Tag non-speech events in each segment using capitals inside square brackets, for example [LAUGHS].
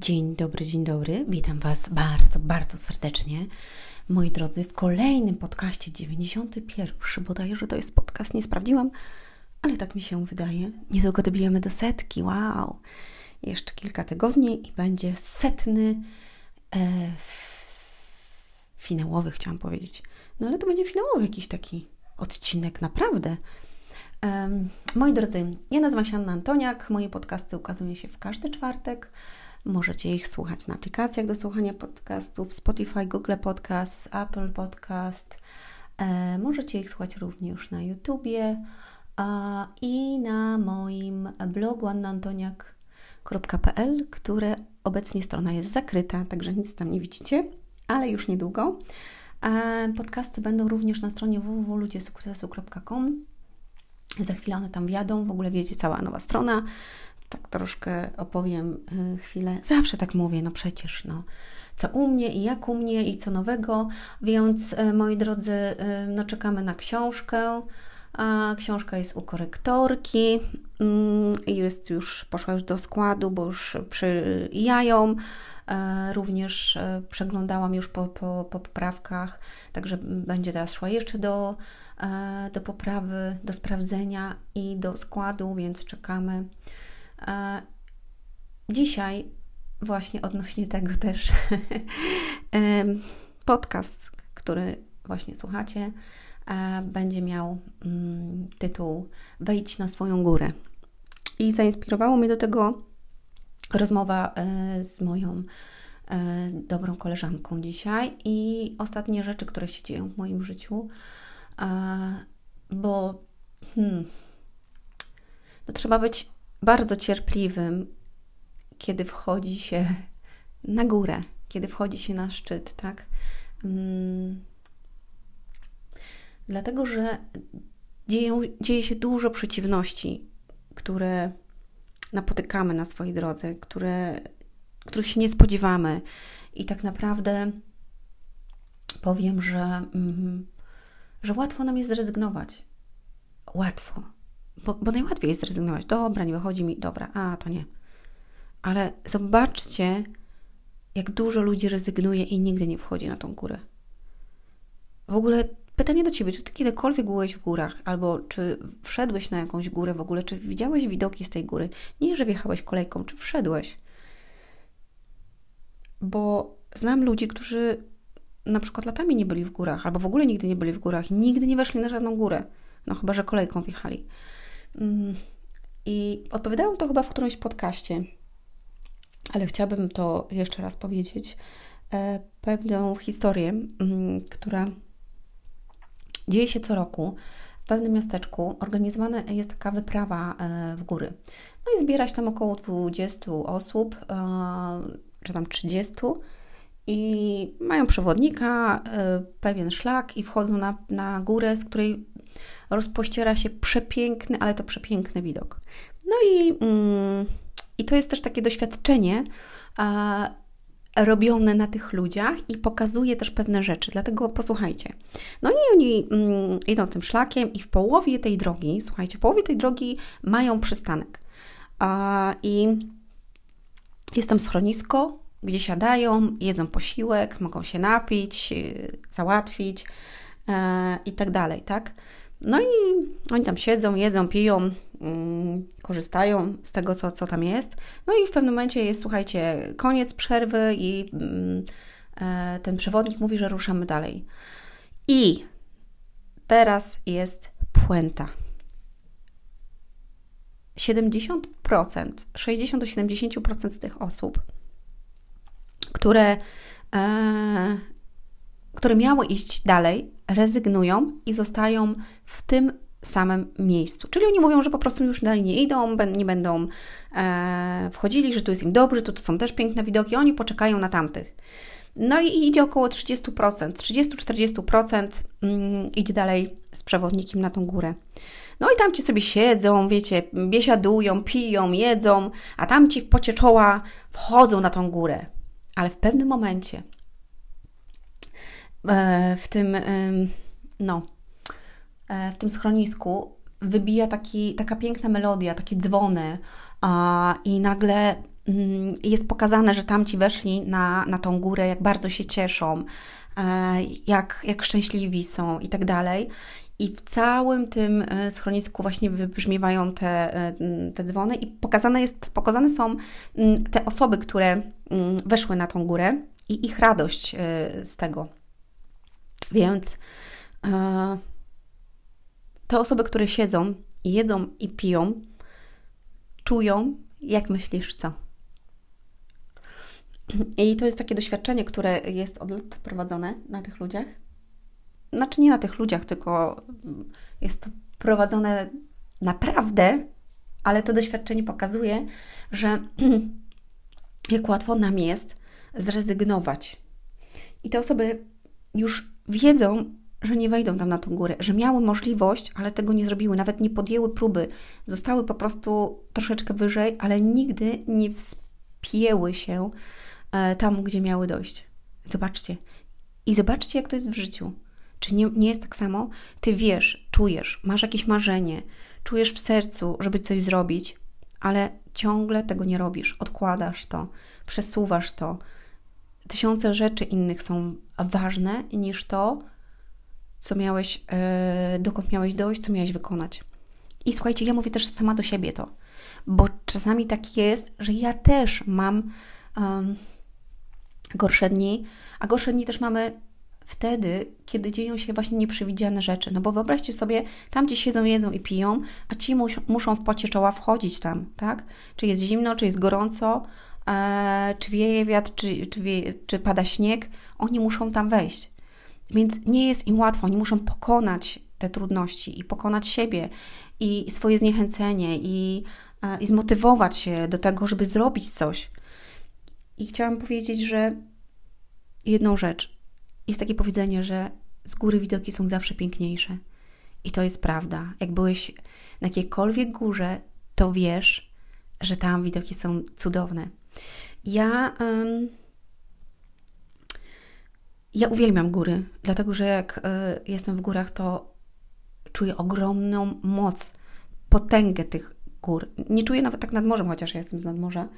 Dzień dobry, dzień dobry. Witam Was bardzo, bardzo serdecznie. Moi drodzy, w kolejnym podcaście 91, bodajże to jest podcast, nie sprawdziłam, ale tak mi się wydaje. Niedługo dobijemy do setki, wow. Jeszcze kilka tygodni i będzie setny e, finałowy, chciałam powiedzieć. No ale to będzie finałowy jakiś taki odcinek, naprawdę. Moi drodzy, ja nazywam się Anna Antoniak. Moje podcasty ukazują się w każdy czwartek. Możecie ich słuchać na aplikacjach do słuchania podcastów Spotify, Google Podcast, Apple Podcast. E, możecie ich słuchać również na YouTubie i na moim blogu annantoniak.pl, które obecnie strona jest zakryta, także nic tam nie widzicie, ale już niedługo. E, podcasty będą również na stronie www.ludziesukcesu.com. Za chwilę one tam wjadą, w ogóle wiecie, cała nowa strona tak troszkę opowiem y, chwilę. Zawsze tak mówię, no przecież, no. Co u mnie i jak u mnie i co nowego, więc y, moi drodzy, y, no czekamy na książkę. A książka jest u korektorki mm, jest już, poszła już do składu, bo już przyjają. Również przeglądałam już po, po, po poprawkach, także będzie teraz szła jeszcze do, do poprawy, do sprawdzenia i do składu, więc czekamy. Dzisiaj właśnie odnośnie tego też [LAUGHS] podcast, który właśnie słuchacie, będzie miał mm, tytuł Wejdź na swoją górę. I zainspirowało mnie do tego rozmowa e, z moją e, dobrą koleżanką dzisiaj i ostatnie rzeczy, które się dzieją w moim życiu, bo hmm, no trzeba być bardzo cierpliwym, kiedy wchodzi się na górę, kiedy wchodzi się na szczyt, tak? Hmm. Dlatego, że dzieją, dzieje się dużo przeciwności, które napotykamy na swojej drodze, które, których się nie spodziewamy. I tak naprawdę powiem, że, mm, że łatwo nam jest zrezygnować. Łatwo. Bo, bo najłatwiej jest zrezygnować. Dobra, nie wychodzi mi, dobra, a to nie. Ale zobaczcie, jak dużo ludzi rezygnuje i nigdy nie wchodzi na tą górę. W ogóle pytanie do Ciebie, czy Ty kiedykolwiek byłeś w górach, albo czy wszedłeś na jakąś górę w ogóle, czy widziałeś widoki z tej góry? Nie, że wjechałeś kolejką, czy wszedłeś? Bo znam ludzi, którzy na przykład latami nie byli w górach, albo w ogóle nigdy nie byli w górach, nigdy nie weszli na żadną górę. No chyba, że kolejką wjechali. Mm, I odpowiadałam to chyba w którymś podcaście, ale chciałabym to jeszcze raz powiedzieć. E, pewną historię, mm, która dzieje się co roku. W pewnym miasteczku organizowana jest taka wyprawa e, w góry. No i zbierać tam około 20 osób, e, czy tam 30 i mają przewodnika, pewien szlak i wchodzą na, na górę, z której rozpościera się przepiękny, ale to przepiękny widok. No i, mm, i to jest też takie doświadczenie robione na tych ludziach i pokazuje też pewne rzeczy. Dlatego posłuchajcie. No i oni mm, idą tym szlakiem i w połowie tej drogi, słuchajcie, w połowie tej drogi mają przystanek. I jest tam schronisko, gdzie siadają, jedzą posiłek, mogą się napić, y, załatwić e, i tak dalej, tak? No i oni tam siedzą, jedzą, piją, mm, korzystają z tego, co, co tam jest. No i w pewnym momencie jest, słuchajcie, koniec przerwy i mm, e, ten przewodnik mówi, że ruszamy dalej. I teraz jest puenta. 70%, 60 70% z tych osób, które, e, które miały iść dalej, rezygnują i zostają w tym samym miejscu. Czyli oni mówią, że po prostu już dalej nie idą, nie będą e, wchodzili, że tu jest im dobrze, tu, tu są też piękne widoki, oni poczekają na tamtych. No i idzie około 30%, 30-40% mm, idzie dalej z przewodnikiem na tą górę. No i tamci sobie siedzą, wiecie, biesiadują, piją, jedzą, a tamci w pocie czoła wchodzą na tą górę. Ale w pewnym momencie w tym, no, e, w tym schronisku wybija taki, taka piękna melodia, takie dzwony a, i nagle mm, jest pokazane, że tamci weszli na, na tą górę, jak bardzo się cieszą, e, jak, jak szczęśliwi są i tak dalej. I w całym tym e, schronisku właśnie wybrzmiewają te, e, te dzwony i pokazane, jest, pokazane są mm, te osoby, które mm, weszły na tą górę i ich radość e, z tego. Więc te osoby, które siedzą, jedzą i piją, czują, jak myślisz, co? I to jest takie doświadczenie, które jest od lat prowadzone na tych ludziach znaczy nie na tych ludziach, tylko jest to prowadzone naprawdę, ale to doświadczenie pokazuje, że [CLEARS THROAT] jak łatwo nam jest zrezygnować. I te osoby już wiedzą, że nie wejdą tam na tą górę, że miały możliwość, ale tego nie zrobiły, nawet nie podjęły próby. Zostały po prostu troszeczkę wyżej, ale nigdy nie wspięły się e, tam, gdzie miały dojść. Zobaczcie. I zobaczcie, jak to jest w życiu. Czy nie, nie jest tak samo? Ty wiesz, czujesz, masz jakieś marzenie, czujesz w sercu, żeby coś zrobić, ale ciągle tego nie robisz, odkładasz to, przesuwasz to. Tysiące rzeczy innych są ważne niż to, co miałeś, yy, dokąd miałeś dojść, co miałeś wykonać. I słuchajcie, ja mówię też sama do siebie to, bo czasami tak jest, że ja też mam um, gorsze dni, a gorsze dni też mamy wtedy, kiedy dzieją się właśnie nieprzewidziane rzeczy. No bo wyobraźcie sobie, tam gdzie siedzą, jedzą i piją, a ci mus muszą w pocie czoła wchodzić tam, tak? Czy jest zimno, czy jest gorąco, czy wieje wiatr, czy, czy, czy pada śnieg, oni muszą tam wejść. Więc nie jest im łatwo, oni muszą pokonać te trudności i pokonać siebie i swoje zniechęcenie i, e, i zmotywować się do tego, żeby zrobić coś. I chciałam powiedzieć, że jedną rzecz, jest takie powiedzenie, że z góry widoki są zawsze piękniejsze. I to jest prawda. Jak byłeś na jakiejkolwiek górze, to wiesz, że tam widoki są cudowne. Ja, ja uwielbiam góry, dlatego że jak y, jestem w górach, to czuję ogromną moc, potęgę tych gór. Nie czuję nawet tak nad morzem, chociaż ja jestem z nadmorza,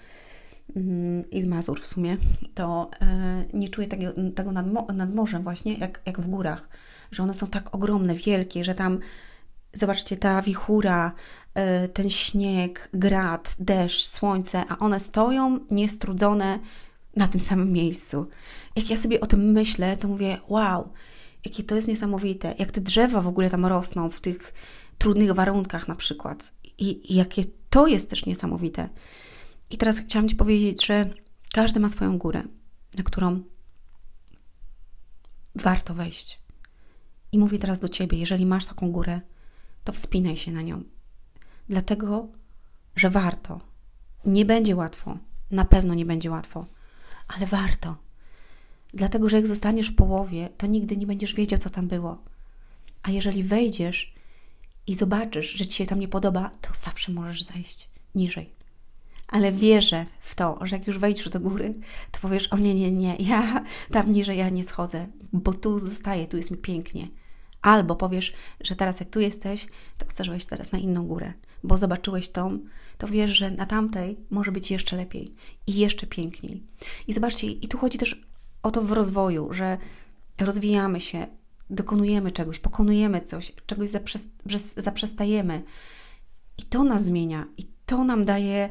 i z Mazur w sumie, to e, nie czuję tego, tego nad, nad morzem właśnie, jak, jak w górach, że one są tak ogromne, wielkie, że tam zobaczcie, ta wichura, e, ten śnieg, grad, deszcz, słońce, a one stoją niestrudzone na tym samym miejscu. Jak ja sobie o tym myślę, to mówię, wow, jakie to jest niesamowite, jak te drzewa w ogóle tam rosną w tych trudnych warunkach na przykład i, i jakie to jest też niesamowite. I teraz chciałam Ci powiedzieć, że każdy ma swoją górę, na którą warto wejść. I mówię teraz do Ciebie, jeżeli masz taką górę, to wspinaj się na nią. Dlatego, że warto. Nie będzie łatwo, na pewno nie będzie łatwo, ale warto. Dlatego, że jak zostaniesz w połowie, to nigdy nie będziesz wiedział, co tam było. A jeżeli wejdziesz i zobaczysz, że ci się tam nie podoba, to zawsze możesz zejść niżej ale wierzę w to, że jak już wejdziesz do góry, to powiesz, o nie, nie, nie, ja tam niżej ja nie schodzę, bo tu zostaję, tu jest mi pięknie. Albo powiesz, że teraz jak tu jesteś, to chcesz wejść teraz na inną górę, bo zobaczyłeś tą, to wiesz, że na tamtej może być jeszcze lepiej i jeszcze piękniej. I zobaczcie, i tu chodzi też o to w rozwoju, że rozwijamy się, dokonujemy czegoś, pokonujemy coś, czegoś zaprzestajemy. I to nas zmienia, i to nam daje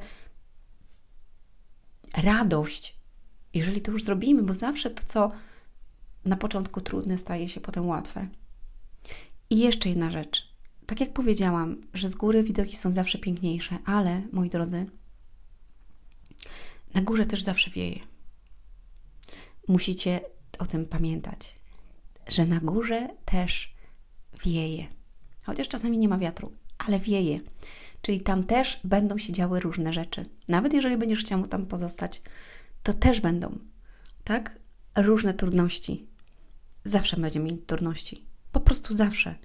radość, jeżeli to już zrobimy, bo zawsze to, co na początku trudne, staje się potem łatwe. I jeszcze jedna rzecz. Tak jak powiedziałam, że z góry widoki są zawsze piękniejsze, ale moi drodzy, na górze też zawsze wieje. Musicie o tym pamiętać, że na górze też wieje. Chociaż czasami nie ma wiatru, ale wieje. Czyli tam też będą się działy różne rzeczy. Nawet jeżeli będziesz chciał tam pozostać, to też będą, tak? Różne trudności. Zawsze będziemy mieli trudności. Po prostu zawsze.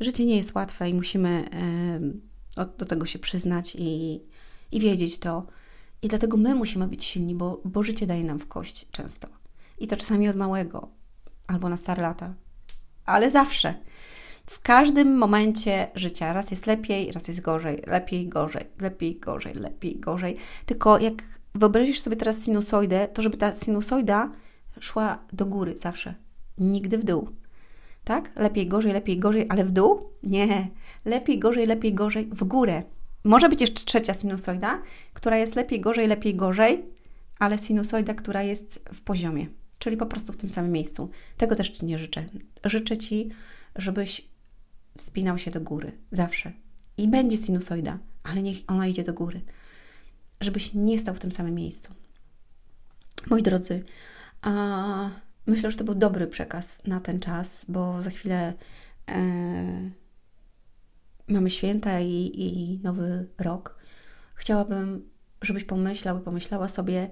Życie nie jest łatwe i musimy do tego się przyznać i, i wiedzieć to. I dlatego my musimy być silni, bo, bo życie daje nam w kość często. I to czasami od małego albo na stare lata, ale zawsze. W każdym momencie życia raz jest lepiej, raz jest gorzej, lepiej, gorzej, lepiej, gorzej, lepiej, gorzej. Tylko jak wyobrazisz sobie teraz sinusoidę, to żeby ta sinusoida szła do góry zawsze, nigdy w dół. Tak? Lepiej, gorzej, lepiej, gorzej, ale w dół? Nie. Lepiej, gorzej, lepiej, gorzej, w górę. Może być jeszcze trzecia sinusoida, która jest lepiej, gorzej, lepiej, gorzej, ale sinusoida, która jest w poziomie, czyli po prostu w tym samym miejscu. Tego też Ci nie życzę. Życzę Ci, żebyś wspinał się do góry, zawsze. I będzie sinusoida, ale niech ona idzie do góry. Żebyś nie stał w tym samym miejscu. Moi drodzy, a myślę, że to był dobry przekaz na ten czas, bo za chwilę e, mamy święta i, i nowy rok. Chciałabym, żebyś pomyślał i pomyślała sobie,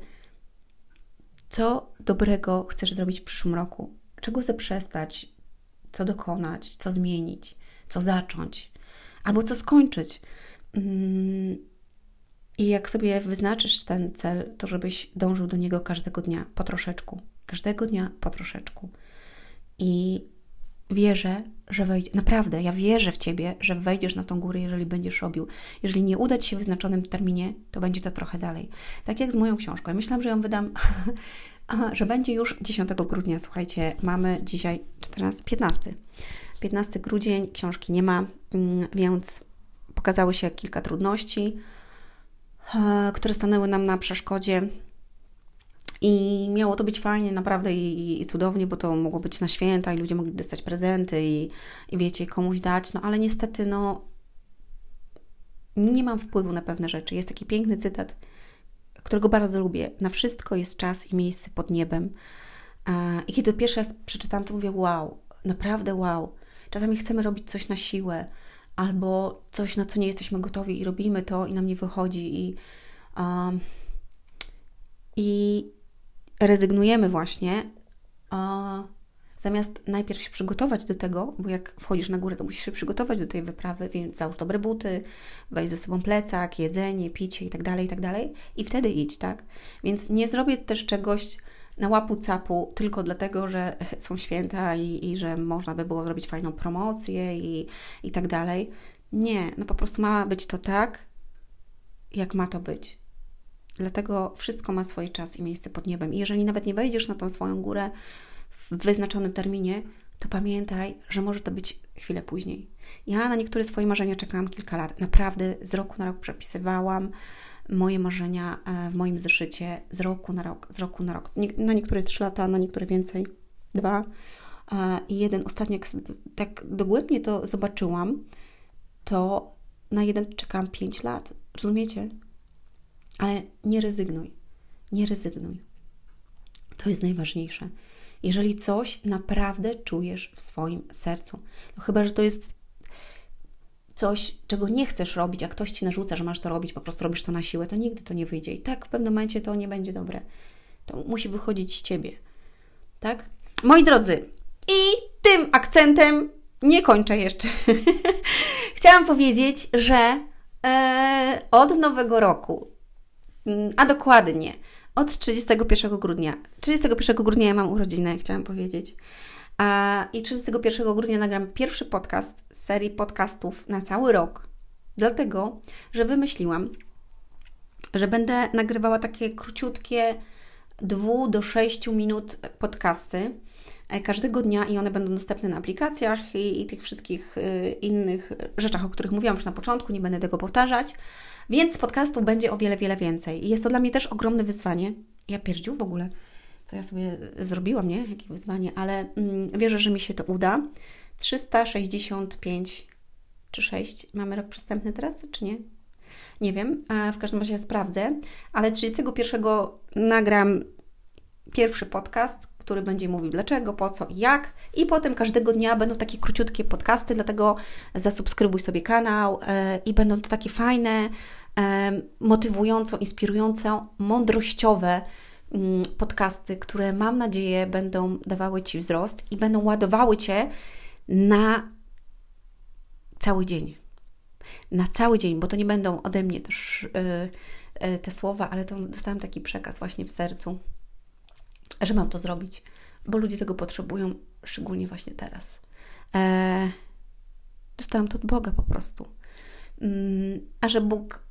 co dobrego chcesz zrobić w przyszłym roku, czego zaprzestać, co dokonać, co zmienić, co zacząć, albo co skończyć. Mm, I jak sobie wyznaczysz ten cel, to żebyś dążył do niego każdego dnia po troszeczku, każdego dnia po troszeczku. I wierzę, że wejdziesz, naprawdę, ja wierzę w Ciebie, że wejdziesz na tą górę, jeżeli będziesz robił. Jeżeli nie uda Ci się w wyznaczonym terminie, to będzie to trochę dalej. Tak jak z moją książką. Ja myślałam, że ją wydam, [LAUGHS] że będzie już 10 grudnia. Słuchajcie, mamy dzisiaj 14, 15. 15 grudzień, książki nie ma, mm, więc pokazały się kilka trudności, e, które stanęły nam na przeszkodzie i miało to być fajnie, naprawdę i, i, cudownie, bo to mogło być na święta i ludzie mogli dostać prezenty i, i wiecie, komuś dać. No ale niestety, no, nie mam wpływu na pewne rzeczy. Jest taki piękny cytat, którego bardzo lubię. Na wszystko jest czas i miejsce pod niebem. I kiedy pierwszy raz przeczytałam, to mówię: Wow, naprawdę wow. Czasami chcemy robić coś na siłę, albo coś, na co nie jesteśmy gotowi, i robimy to, i nam nie wychodzi. I, um, i rezygnujemy właśnie, a zamiast najpierw się przygotować do tego, bo jak wchodzisz na górę, to musisz się przygotować do tej wyprawy, więc załóż dobre buty, weź ze sobą plecak, jedzenie, picie i tak dalej, i tak i wtedy idź, tak? Więc nie zrobię też czegoś na łapu capu tylko dlatego, że [LAUGHS] są święta i, i że można by było zrobić fajną promocję i, i tak dalej. Nie, no po prostu ma być to tak, jak ma to być. Dlatego wszystko ma swój czas i miejsce pod niebem. I jeżeli nawet nie wejdziesz na tą swoją górę w wyznaczonym terminie, to pamiętaj, że może to być chwilę później. Ja na niektóre swoje marzenia czekałam kilka lat. Naprawdę z roku na rok przepisywałam moje marzenia e, w moim zeszycie z roku na rok, z roku na rok. Na niektóre trzy lata, na niektóre więcej, dwa. E, I jeden ostatnio, jak tak dogłębnie to zobaczyłam, to na jeden czekałam pięć lat. Rozumiecie? Ale nie rezygnuj. Nie rezygnuj. To jest najważniejsze. Jeżeli coś naprawdę czujesz w swoim sercu, no chyba, że to jest coś, czego nie chcesz robić, a ktoś ci narzuca, że masz to robić, po prostu robisz to na siłę, to nigdy to nie wyjdzie. I tak w pewnym momencie to nie będzie dobre. To musi wychodzić z ciebie. Tak? Moi drodzy, i tym akcentem nie kończę jeszcze. [LAUGHS] Chciałam powiedzieć, że e, od nowego roku a dokładnie od 31 grudnia. 31 grudnia ja mam urodziny, chciałam powiedzieć. I 31 grudnia nagram pierwszy podcast z serii podcastów na cały rok. Dlatego, że wymyśliłam, że będę nagrywała takie króciutkie 2 do 6 minut podcasty każdego dnia i one będą dostępne na aplikacjach i, i tych wszystkich y, innych rzeczach, o których mówiłam już na początku, nie będę tego powtarzać. Więc podcastów będzie o wiele, wiele więcej. I jest to dla mnie też ogromne wyzwanie. Ja pierdził w ogóle, co ja sobie zrobiłam, nie? Jakie wyzwanie, ale mm, wierzę, że mi się to uda. 365 czy 6. Mamy rok przystępny teraz, czy nie? Nie wiem, w każdym razie sprawdzę, ale 31 nagram pierwszy podcast, który będzie mówił dlaczego, po co i jak. I potem każdego dnia będą takie króciutkie podcasty, dlatego zasubskrybuj sobie kanał e, i będą to takie fajne, e, motywująco, inspirujące, mądrościowe mm, podcasty, które mam nadzieję będą dawały Ci wzrost i będą ładowały Cię na cały dzień. Na cały dzień, bo to nie będą ode mnie też e, te słowa, ale to dostałam taki przekaz właśnie w sercu że mam to zrobić, bo ludzie tego potrzebują, szczególnie właśnie teraz. E, Dostałam to od Boga po prostu. Mm, a że Bóg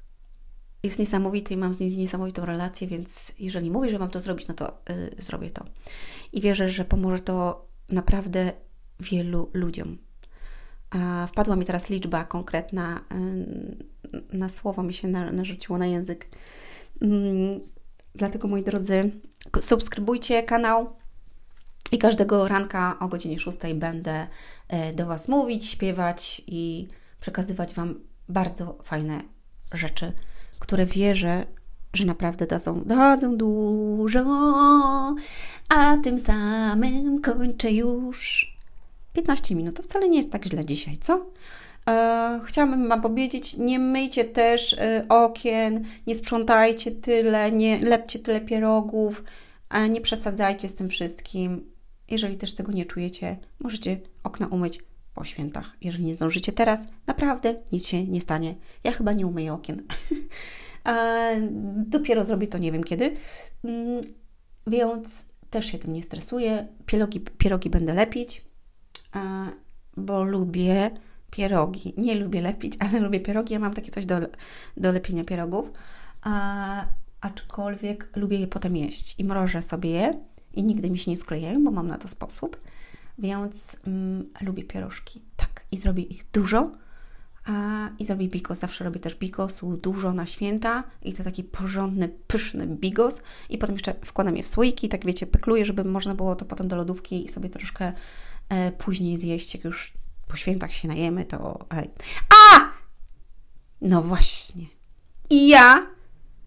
jest niesamowity i mam z nim niesamowitą relację, więc jeżeli mówi, że mam to zrobić, no to yy, zrobię to. I wierzę, że pomoże to naprawdę wielu ludziom. A wpadła mi teraz liczba konkretna, yy, na słowo mi się na, narzuciło na język. Yy, dlatego, moi drodzy, subskrybujcie kanał i każdego ranka o godzinie 6 będę y, do Was mówić, śpiewać i przekazywać Wam bardzo fajne rzeczy które wierzę, że naprawdę dadzą, dadzą dużo, a tym samym kończę już. 15 minut to wcale nie jest tak źle dzisiaj, co? E, chciałabym Wam powiedzieć, nie myjcie też e, okien, nie sprzątajcie tyle, nie lepcie tyle pierogów, nie przesadzajcie z tym wszystkim. Jeżeli też tego nie czujecie, możecie okna umyć po świętach. Jeżeli nie zdążycie teraz, naprawdę nic się nie stanie. Ja chyba nie umyję okien. [LAUGHS] Dopiero zrobię to nie wiem kiedy. Mm, więc też się tym nie stresuję. Pierogi, pierogi będę lepić, bo lubię pierogi. Nie lubię lepić, ale lubię pierogi. Ja mam takie coś do, do lepienia pierogów. A, aczkolwiek lubię je potem jeść i mrożę sobie je i nigdy mi się nie sklejają, bo mam na to sposób więc mm, lubię pierożki. Tak, i zrobię ich dużo. A, I zrobię bigos. Zawsze robię też bigosu dużo na święta i to taki porządny, pyszny bigos. I potem jeszcze wkładam je w słoiki, tak wiecie, pekluję, żeby można było to potem do lodówki i sobie troszkę e, później zjeść, jak już po świętach się najemy, to. A! No właśnie. I ja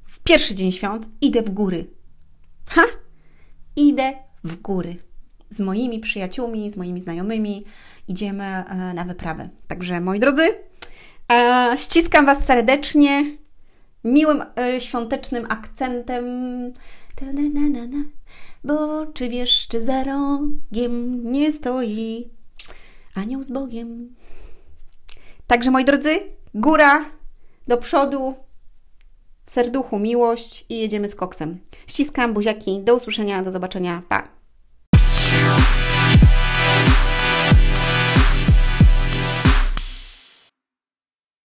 w pierwszy dzień świąt idę w góry. Ha! Idę w góry z moimi przyjaciółmi, z moimi znajomymi idziemy e, na wyprawę. Także moi drodzy, e, ściskam Was serdecznie, miłym e, świątecznym akcentem. Bo czy wiesz, czy za rogiem nie stoi anioł z Bogiem? Także moi drodzy, góra do przodu, w serduchu miłość i jedziemy z koksem. Ściskam buziaki, do usłyszenia, do zobaczenia, pa!